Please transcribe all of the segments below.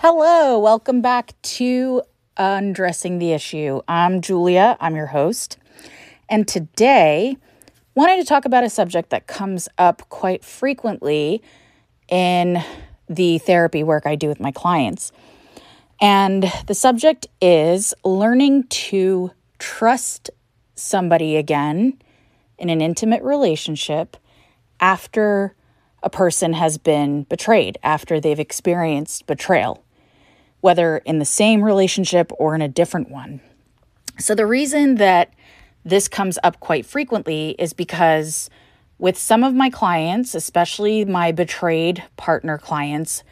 Hello, welcome back to Undressing the Issue. I'm Julia, I'm your host. And today, wanted to talk about a subject that comes up quite frequently in the therapy work I do with my clients. And the subject is learning to trust somebody again in an intimate relationship after a person has been betrayed, after they've experienced betrayal whether in the same relationship or in a different one. So, the reason that this comes up quite frequently is because with some of my clients, especially my betrayed partner clients,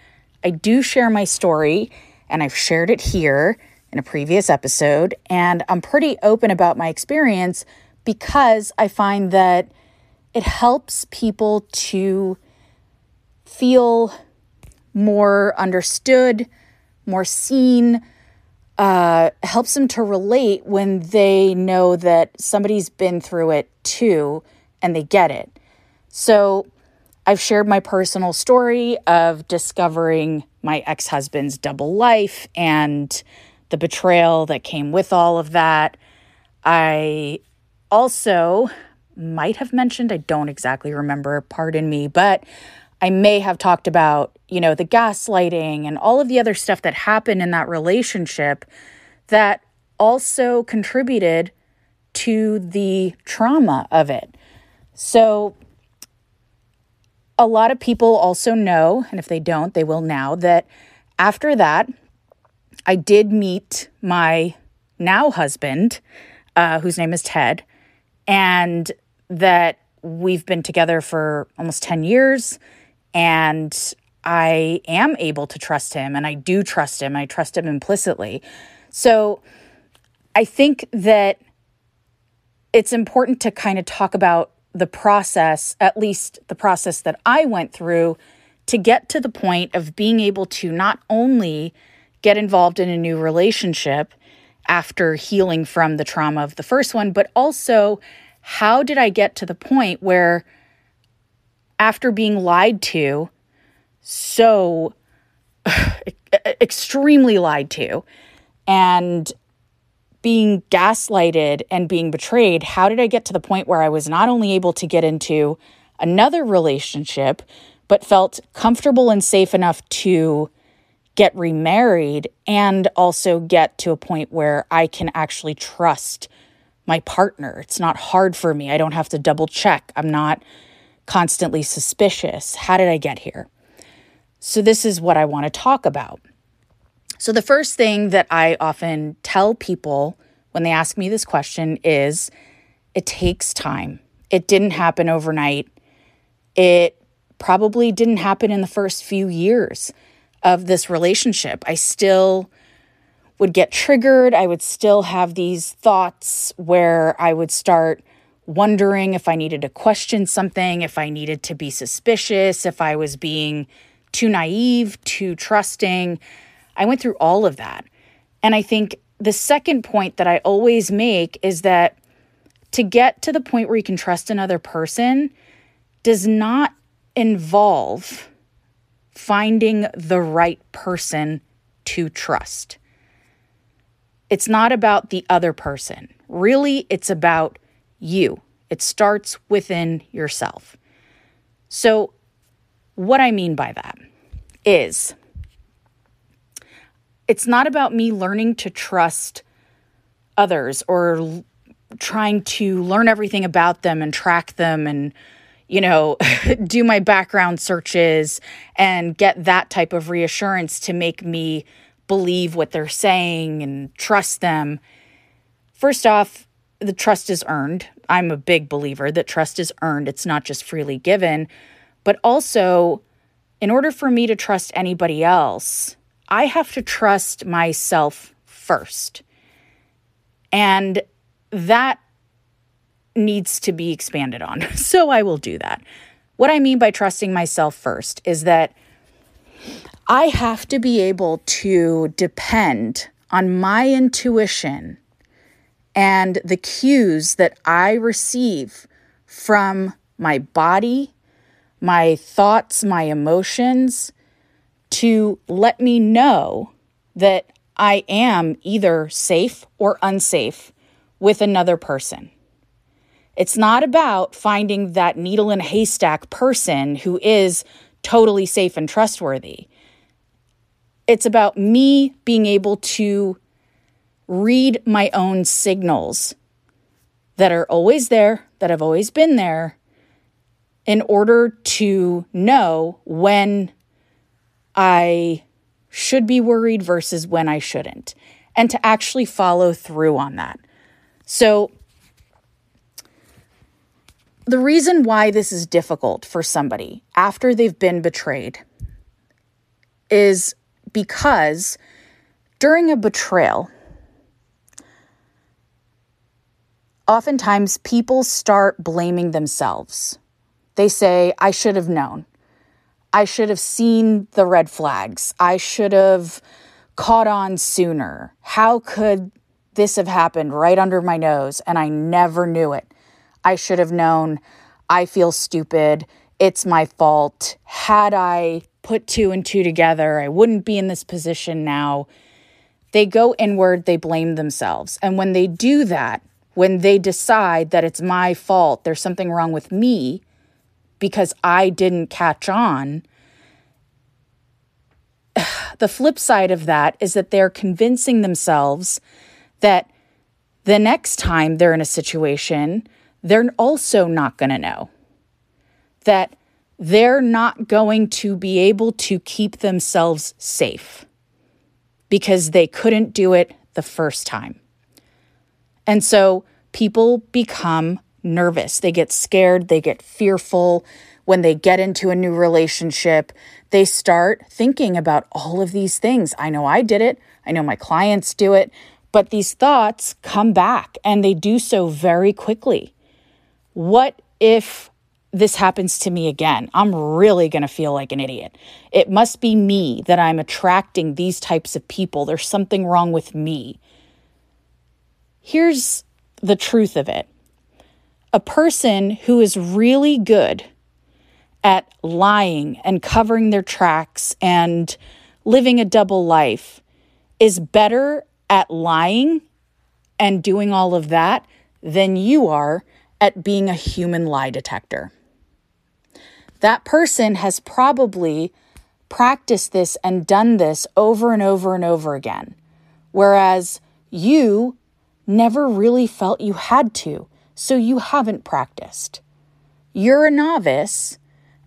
I do share my story and I've shared it here in a previous episode. And I'm pretty open about my experience because I find that it helps people to feel more understood, more seen, uh, helps them to relate when they know that somebody's been through it too and they get it. So I've shared my personal story of discovering my ex husband's double life and the betrayal that came with all of that. I also might have mentioned, I don't exactly remember, pardon me, but I may have talked about, you know, the gaslighting and all of the other stuff that happened in that relationship that also contributed to the trauma of it. So, a lot of people also know, and if they don't, they will now, that after that, I did meet my now husband, uh, whose name is Ted, and that we've been together for almost 10 years and I am able to trust him and I do trust him. I trust him implicitly. So I think that it's important to kind of talk about the process, at least the process that I went through to get to the point of being able to not only get involved in a new relationship after healing from the trauma of the first one, but also how did I get to the point where after being lied to, so extremely lied to, and being gaslighted and being betrayed, how did I get to the point where I was not only able to get into another relationship, but felt comfortable and safe enough to get remarried and also get to a point where I can actually trust my partner? It's not hard for me. I don't have to double check. I'm not constantly suspicious. How did I get here? So, this is what I want to talk about. So, the first thing that I often tell people when they ask me this question is it takes time. It didn't happen overnight. It probably didn't happen in the first few years of this relationship. I still would get triggered. I would still have these thoughts where I would start wondering if I needed to question something, if I needed to be suspicious, if I was being too naive, too trusting. I went through all of that. And I think the second point that I always make is that to get to the point where you can trust another person does not involve finding the right person to trust. It's not about the other person. Really, it's about you. It starts within yourself. So, what I mean by that is it's not about me learning to trust others or trying to learn everything about them and track them and you know do my background searches and get that type of reassurance to make me believe what they're saying and trust them first off the trust is earned. I'm a big believer that trust is earned, it's not just freely given. But also, in order for me to trust anybody else, I have to trust myself first. And that needs to be expanded on. So I will do that. What I mean by trusting myself first is that I have to be able to depend on my intuition and the cues that I receive from my body, my thoughts, my emotions to let me know that I am either safe or unsafe with another person. It's not about finding that needle in a haystack person who is totally safe and trustworthy. It's about me being able to read my own signals that are always there, that have always been there, in order to know when I should be worried versus when I shouldn't, and to actually follow through on that. So, the reason why this is difficult for somebody after they've been betrayed is because during a betrayal, oftentimes people start blaming themselves. They say, I should have known. I should have seen the red flags. I should have caught on sooner. How could this have happened right under my nose and I never knew it? I should have known. I feel stupid. It's my fault. Had I put two and two together, I wouldn't be in this position now. They go inward, they blame themselves. And when they do that, when they decide that it's my fault, there's something wrong with me because I didn't catch on, the flip side of that is that they're convincing themselves that the next time they're in a situation, they're also not going to know. That they're not going to be able to keep themselves safe because they couldn't do it the first time. And so people become nervous. They get scared, they get fearful. When they get into a new relationship, they start thinking about all of these things. I know I did it, I know my clients do it, but these thoughts come back and they do so very quickly. What if this happens to me again? I'm really going to feel like an idiot. It must be me that I'm attracting these types of people. There's something wrong with me. Here's the truth of it a person who is really good at lying and covering their tracks and living a double life is better at lying and doing all of that than you are at being a human lie detector. That person has probably practiced this and done this over and over and over again, whereas you never really felt you had to, so you haven't practiced. You're a novice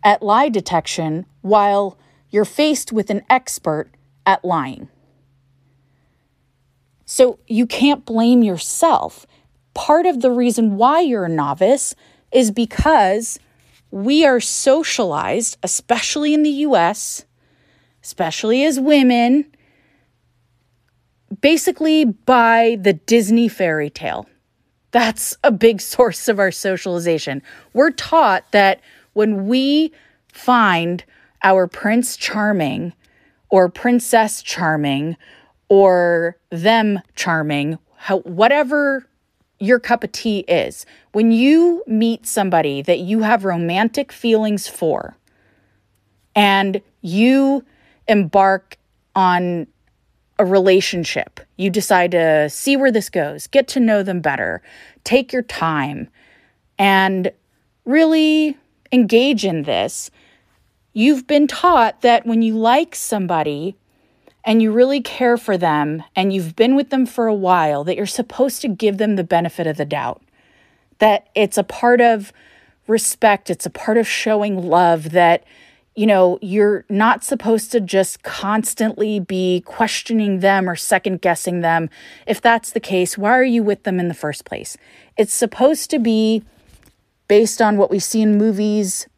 at lie detection while you're faced with an expert at lying. So you can't blame yourself part of the reason why you're a novice is because we are socialized, especially in the US, especially as women, basically by the Disney fairy tale. That's a big source of our socialization. We're taught that when we find our Prince Charming or Princess Charming or them charming, how, whatever your cup of tea is. When you meet somebody that you have romantic feelings for and you embark on a relationship, you decide to see where this goes, get to know them better, take your time, and really engage in this. You've been taught that when you like somebody, and you really care for them and you've been with them for a while, that you're supposed to give them the benefit of the doubt. That it's a part of respect, it's a part of showing love that you know, you're not supposed to just constantly be questioning them or second guessing them. If that's the case, why are you with them in the first place? It's supposed to be based on what we see in movies,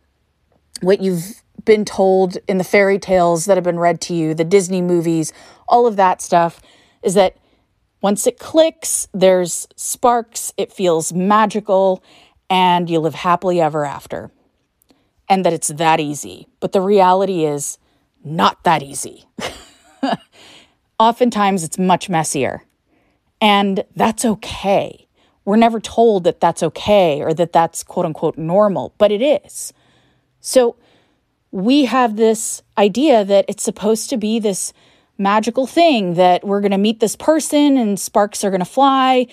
what you've been told in the fairy tales that have been read to you, the Disney movies, all of that stuff, is that once it clicks, there's sparks, it feels magical, and you live happily ever after. And that it's that easy. But the reality is not that easy. Oftentimes, it's much messier. And that's okay. We're never told that that's okay or that that's quote unquote normal, but it is. So, we have this idea that it's supposed to be this magical thing that we're going to meet this person and sparks are going to fly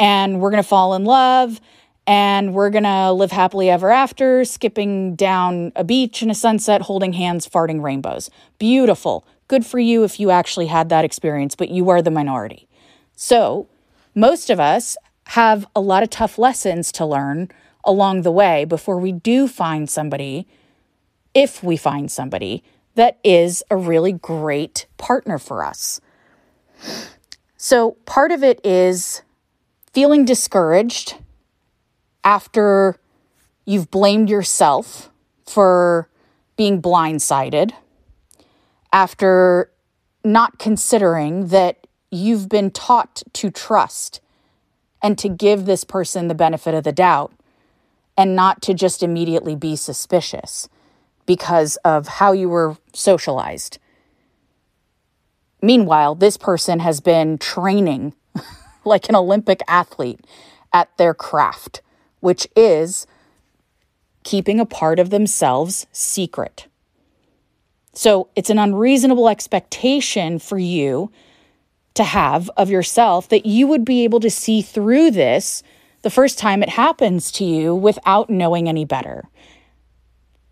and we're going to fall in love and we're to live happily ever after, skipping down a beach in a sunset, holding hands, farting rainbows. Beautiful. Good for you if you actually had that experience, but you are the minority. So, most of us have a lot of tough lessons to learn along the way before we do find somebody, if we find somebody that is a really great partner for us. So, part of it is feeling discouraged after you've blamed yourself for being blindsided, after not considering that you've been taught to trust and to give this person the benefit of the doubt and not to just immediately be suspicious because of how you were socialized. Meanwhile, this person has been training like an Olympic athlete at their craft, which is keeping a part of themselves secret. So it's an unreasonable expectation for you to have of yourself that you would be able to see through this the first time it happens to you without knowing any better.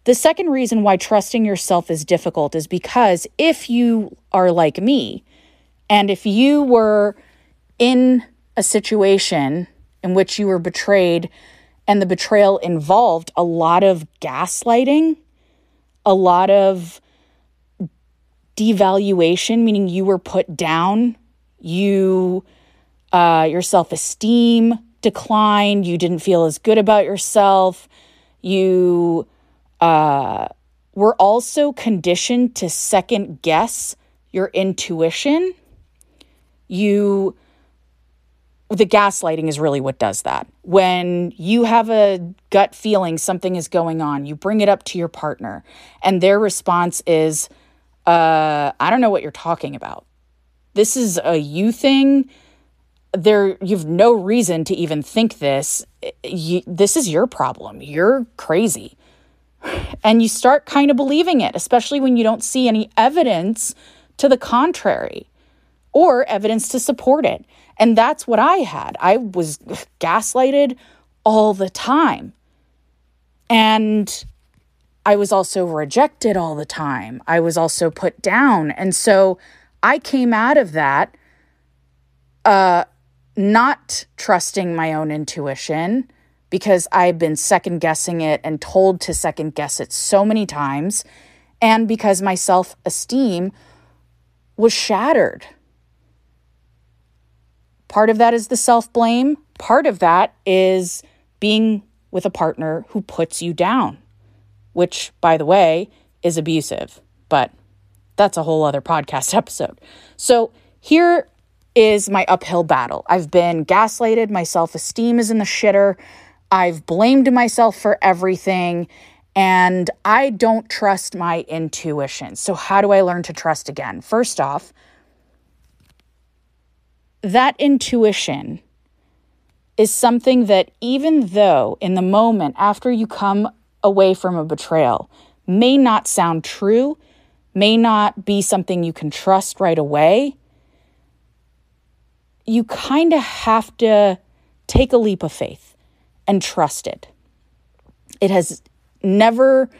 The second reason why trusting yourself is difficult is because if you are like me, and if you were in a situation in which you were betrayed and the betrayal involved a lot of gaslighting, a lot of devaluation, meaning you were put down, you uh, your self esteem declined, you didn't feel as good about yourself, you uh, we're also conditioned to second guess your intuition. You, the gaslighting is really what does that. When you have a gut feeling something is going on, you bring it up to your partner, and their response is, uh, I don't know what you're talking about. This is a you thing. There, you've no reason to even think this. You, this is your problem. You're crazy and you start kind of believing it, especially when you don't see any evidence to the contrary or evidence to support it. And that's what I had. I was gaslighted all the time. And I was also rejected all the time. I was also put down. And so I came out of that uh, not trusting my own intuition because I've been second guessing it and told to second guess it so many times, and because my self esteem was shattered. Part of that is the self blame, part of that is being with a partner who puts you down, which, by the way, is abusive, but that's a whole other podcast episode. So, here is my uphill battle. I've been gaslighted, my self esteem is in the shitter. I've blamed myself for everything and I don't trust my intuition. So, how do I learn to trust again? First off, that intuition is something that, even though in the moment after you come away from a betrayal, may not sound true, may not be something you can trust right away, you kind of have to take a leap of faith and trust it. It has never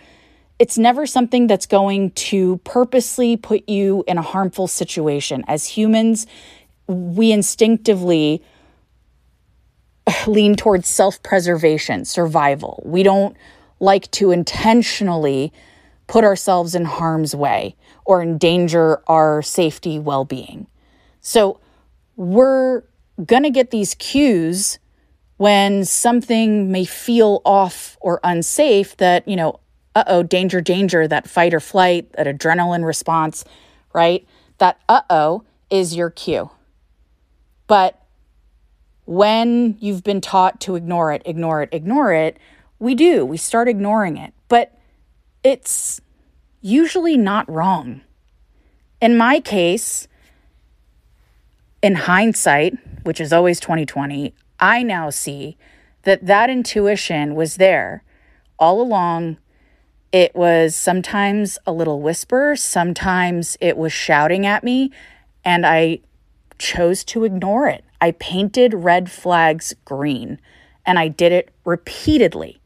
it's never something that's going to purposely put you in a harmful situation. As humans, we instinctively lean towards self-preservation, survival. We don't like to intentionally put ourselves in harm's way or endanger our safety well-being. So, we're going to get these cues when something may feel off or unsafe that, you know, uh oh, danger, danger, that fight or flight, that adrenaline response, right? That uh oh is your cue. But when you've been taught to ignore it, ignore it, ignore it, we do. We start ignoring it. But it's usually not wrong. In my case, in hindsight, which is always 2020, I now see that that intuition was there all along It was sometimes a little whisper, sometimes it was shouting at me, and I chose to ignore it. I painted red flags green, and I did it repeatedly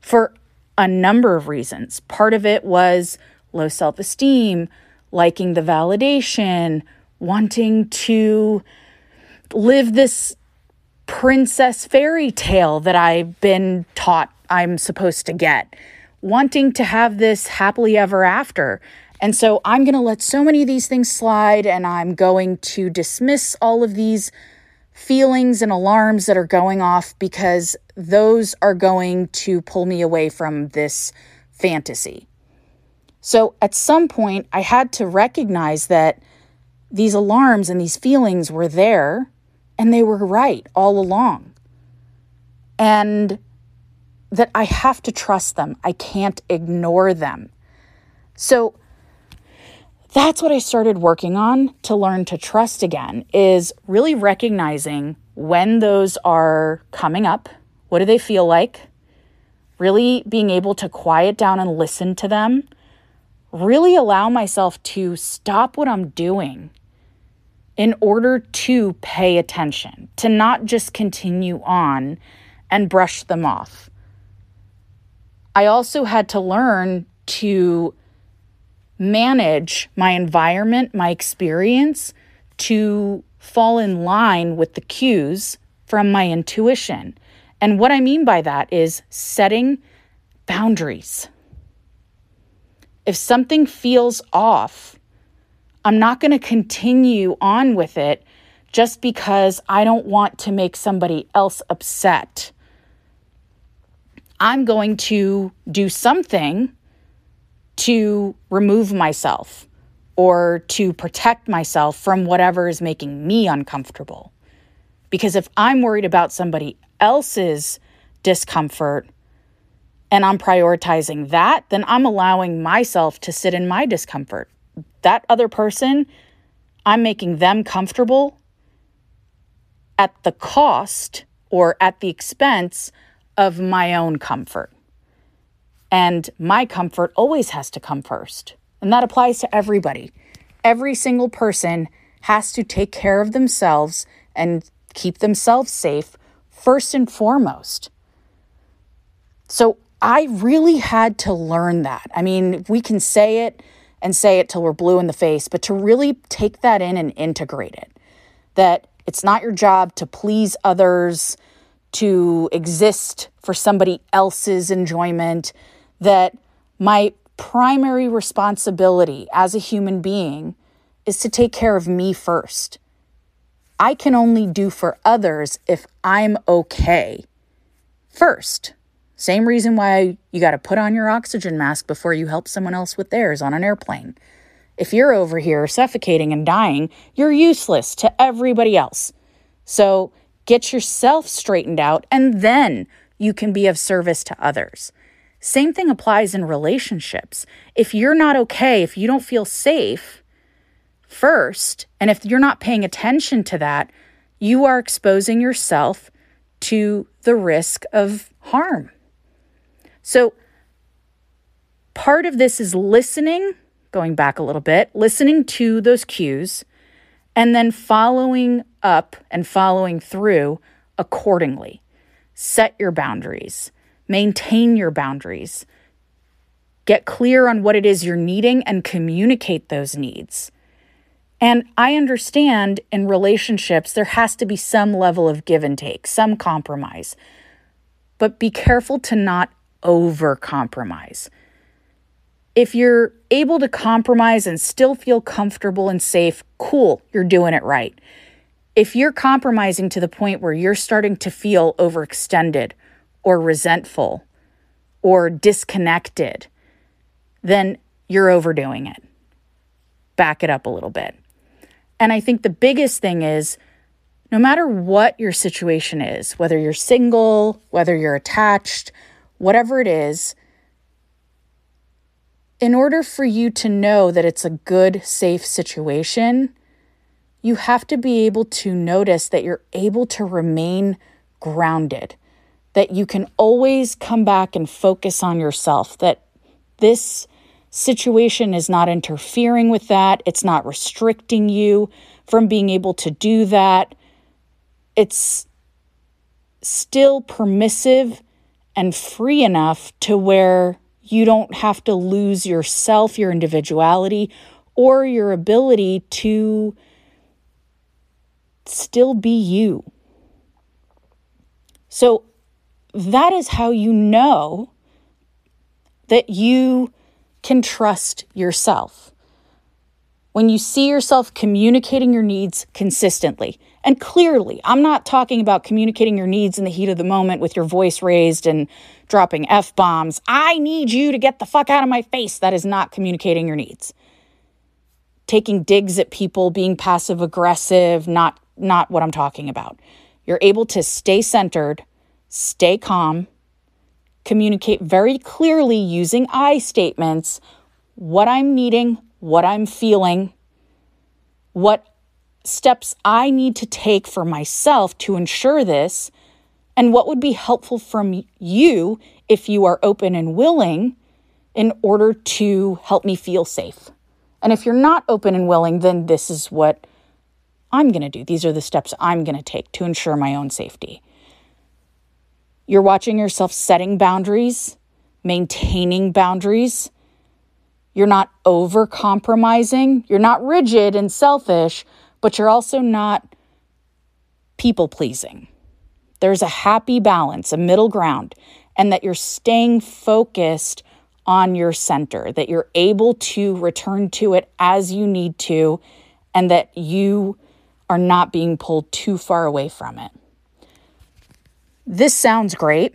for a number of reasons. Part of it was low self esteem, liking the validation, wanting to live this princess fairy tale that I've been taught I'm supposed to get, wanting to have this happily ever after. And so I'm going to let so many of these things slide and I'm going to dismiss all of these feelings and alarms that are going off because those are going to pull me away from this fantasy. So at some point, I had to recognize that these alarms and these feelings were there and they were right all along. And that I have to trust them. I can't ignore them. So that's what I started working on to learn to trust again is really recognizing when those are coming up. What do they feel like? Really being able to quiet down and listen to them. Really allow myself to stop what I'm doing in order to pay attention, to not just continue on and brush them off. I also had to learn to manage my environment, my experience to fall in line with the cues from my intuition. And what I mean by that is setting boundaries. If something feels off, I'm not going to continue on with it just because I don't want to make somebody else upset. I'm going to do something to remove myself or to protect myself from whatever is making me uncomfortable. Because if I'm worried about somebody else's discomfort and I'm prioritizing that, then I'm allowing myself to sit in my discomfort. That other person, I'm making them comfortable at the cost or at the expense of my own comfort. And my comfort always has to come first. And that applies to everybody. Every single person has to take care of themselves and keep themselves safe first and foremost. So I really had to learn that. I mean, we can say it and say it till we're blue in the face, but to really take that in and integrate it, that it's not your job to please others, to exist for somebody else's enjoyment, that my primary responsibility as a human being is to take care of me first. I can only do for others if I'm okay first. Same reason why you got to put on your oxygen mask before you help someone else with theirs on an airplane. If you're over here suffocating and dying, you're useless to everybody else. So get yourself straightened out and then you can be of service to others. Same thing applies in relationships. If you're not okay, if you don't feel safe first, and if you're not paying attention to that, you are exposing yourself to the risk of harm. So, part of this is listening, going back a little bit, listening to those cues, and then following up and following through accordingly. Set your boundaries maintain your boundaries. Get clear on what it is you're needing and communicate those needs. And I understand in relationships, there has to be some level of give and take, some compromise. But be careful to not over compromise. If you're able to compromise and still feel comfortable and safe, cool, you're doing it right. If you're compromising to the point where you're starting to feel overextended or resentful or disconnected, then you're overdoing it. Back it up a little bit. And I think the biggest thing is no matter what your situation is, whether you're single, whether you're attached, whatever it is, in order for you to know that it's a good, safe situation, you have to be able to notice that you're able to remain grounded that you can always come back and focus on yourself, that this situation is not interfering with that, it's not restricting you from being able to do that. It's still permissive and free enough to where you don't have to lose yourself, your individuality, or your ability to still be you. So that is how you know that you can trust yourself when you see yourself communicating your needs consistently and clearly. I'm not talking about communicating your needs in the heat of the moment with your voice raised and dropping F bombs. I need you to get the fuck out of my face. That is not communicating your needs. Taking digs at people, being passive aggressive, not not what I'm talking about. You're able to stay centered, stay calm, communicate very clearly using I statements what I'm needing, what I'm feeling, what steps I need to take for myself to ensure this, and what would be helpful from you if you are open and willing in order to help me feel safe. And if you're not open and willing, then this is what I'm going to do. These are the steps I'm going to take to ensure my own safety. You're watching yourself setting boundaries, maintaining boundaries, you're not over compromising. You're not rigid and selfish, but you're also not people pleasing. There's a happy balance, a middle ground, and that you're staying focused on your center, that you're able to return to it as you need to, and that you are not being pulled too far away from it. This sounds great,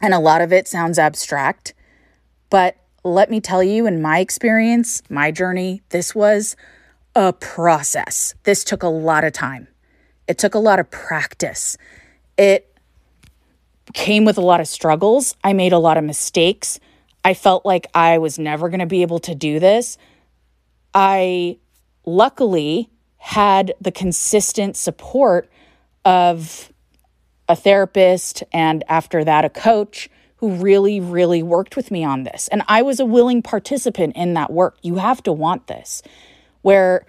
and a lot of it sounds abstract, but let me tell you, in my experience, my journey, this was a process. This took a lot of time. It took a lot of practice. It came with a lot of struggles. I made a lot of mistakes. I felt like I was never going to be able to do this. I luckily had the consistent support of a therapist and after that, a coach who really, really worked with me on this. And I was a willing participant in that work. You have to want this, where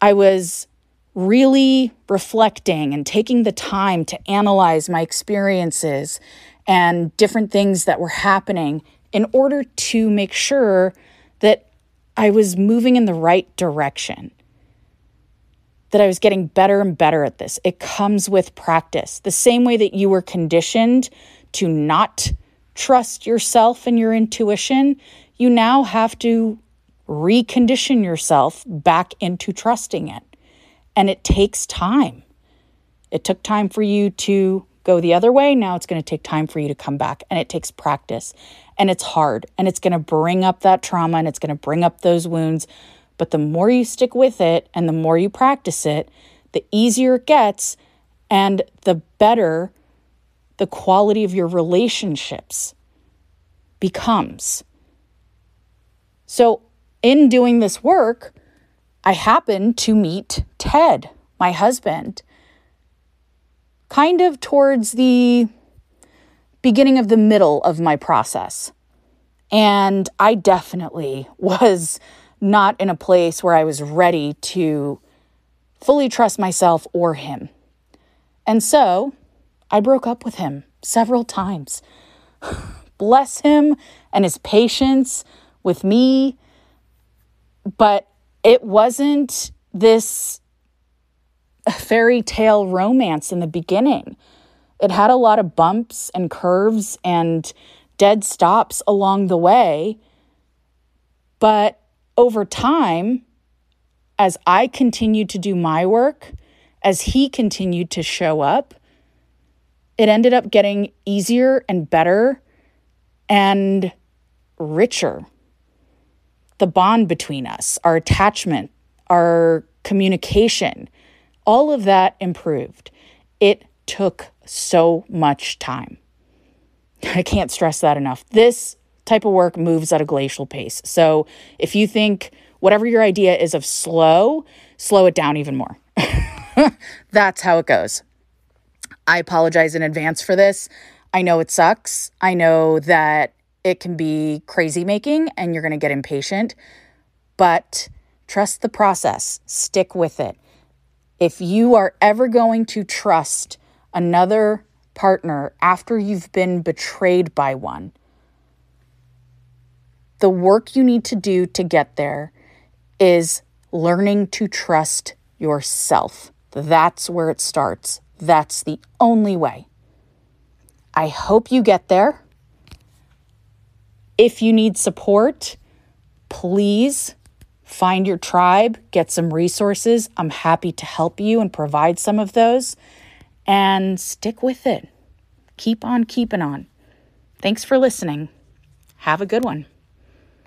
I was really reflecting and taking the time to analyze my experiences and different things that were happening in order to make sure that I was moving in the right direction, that I was getting better and better at this. It comes with practice. The same way that you were conditioned to not trust yourself and your intuition, you now have to recondition yourself back into trusting it. And it takes time. It took time for you to go the other way. Now it's going to take time for you to come back. And it takes practice. And it's hard. And it's going to bring up that trauma and it's going to bring up those wounds. But the more you stick with it and the more you practice it, the easier it gets and the better the quality of your relationships becomes. So, in doing this work, I happened to meet Ted, my husband, kind of towards the beginning of the middle of my process. And I definitely was not in a place where I was ready to fully trust myself or him. And so I broke up with him several times. Bless him and his patience with me. But it wasn't this fairy tale romance in the beginning. It had a lot of bumps and curves and dead stops along the way. But over time, as I continued to do my work, as he continued to show up, it ended up getting easier and better and richer. The bond between us, our attachment, our communication, all of that improved. It took so much time. I can't stress that enough. This type of work moves at a glacial pace. So if you think whatever your idea is of slow, slow it down even more. That's how it goes. I apologize in advance for this. I know it sucks. I know that it can be crazy making and you're going to get impatient, but trust the process, stick with it. If you are ever going to trust another partner after you've been betrayed by one, the work you need to do to get there is learning to trust yourself. That's where it starts. That's the only way. I hope you get there. If you need support, please find your tribe, get some resources. I'm happy to help you and provide some of those. And stick with it. Keep on keeping on. Thanks for listening. Have a good one.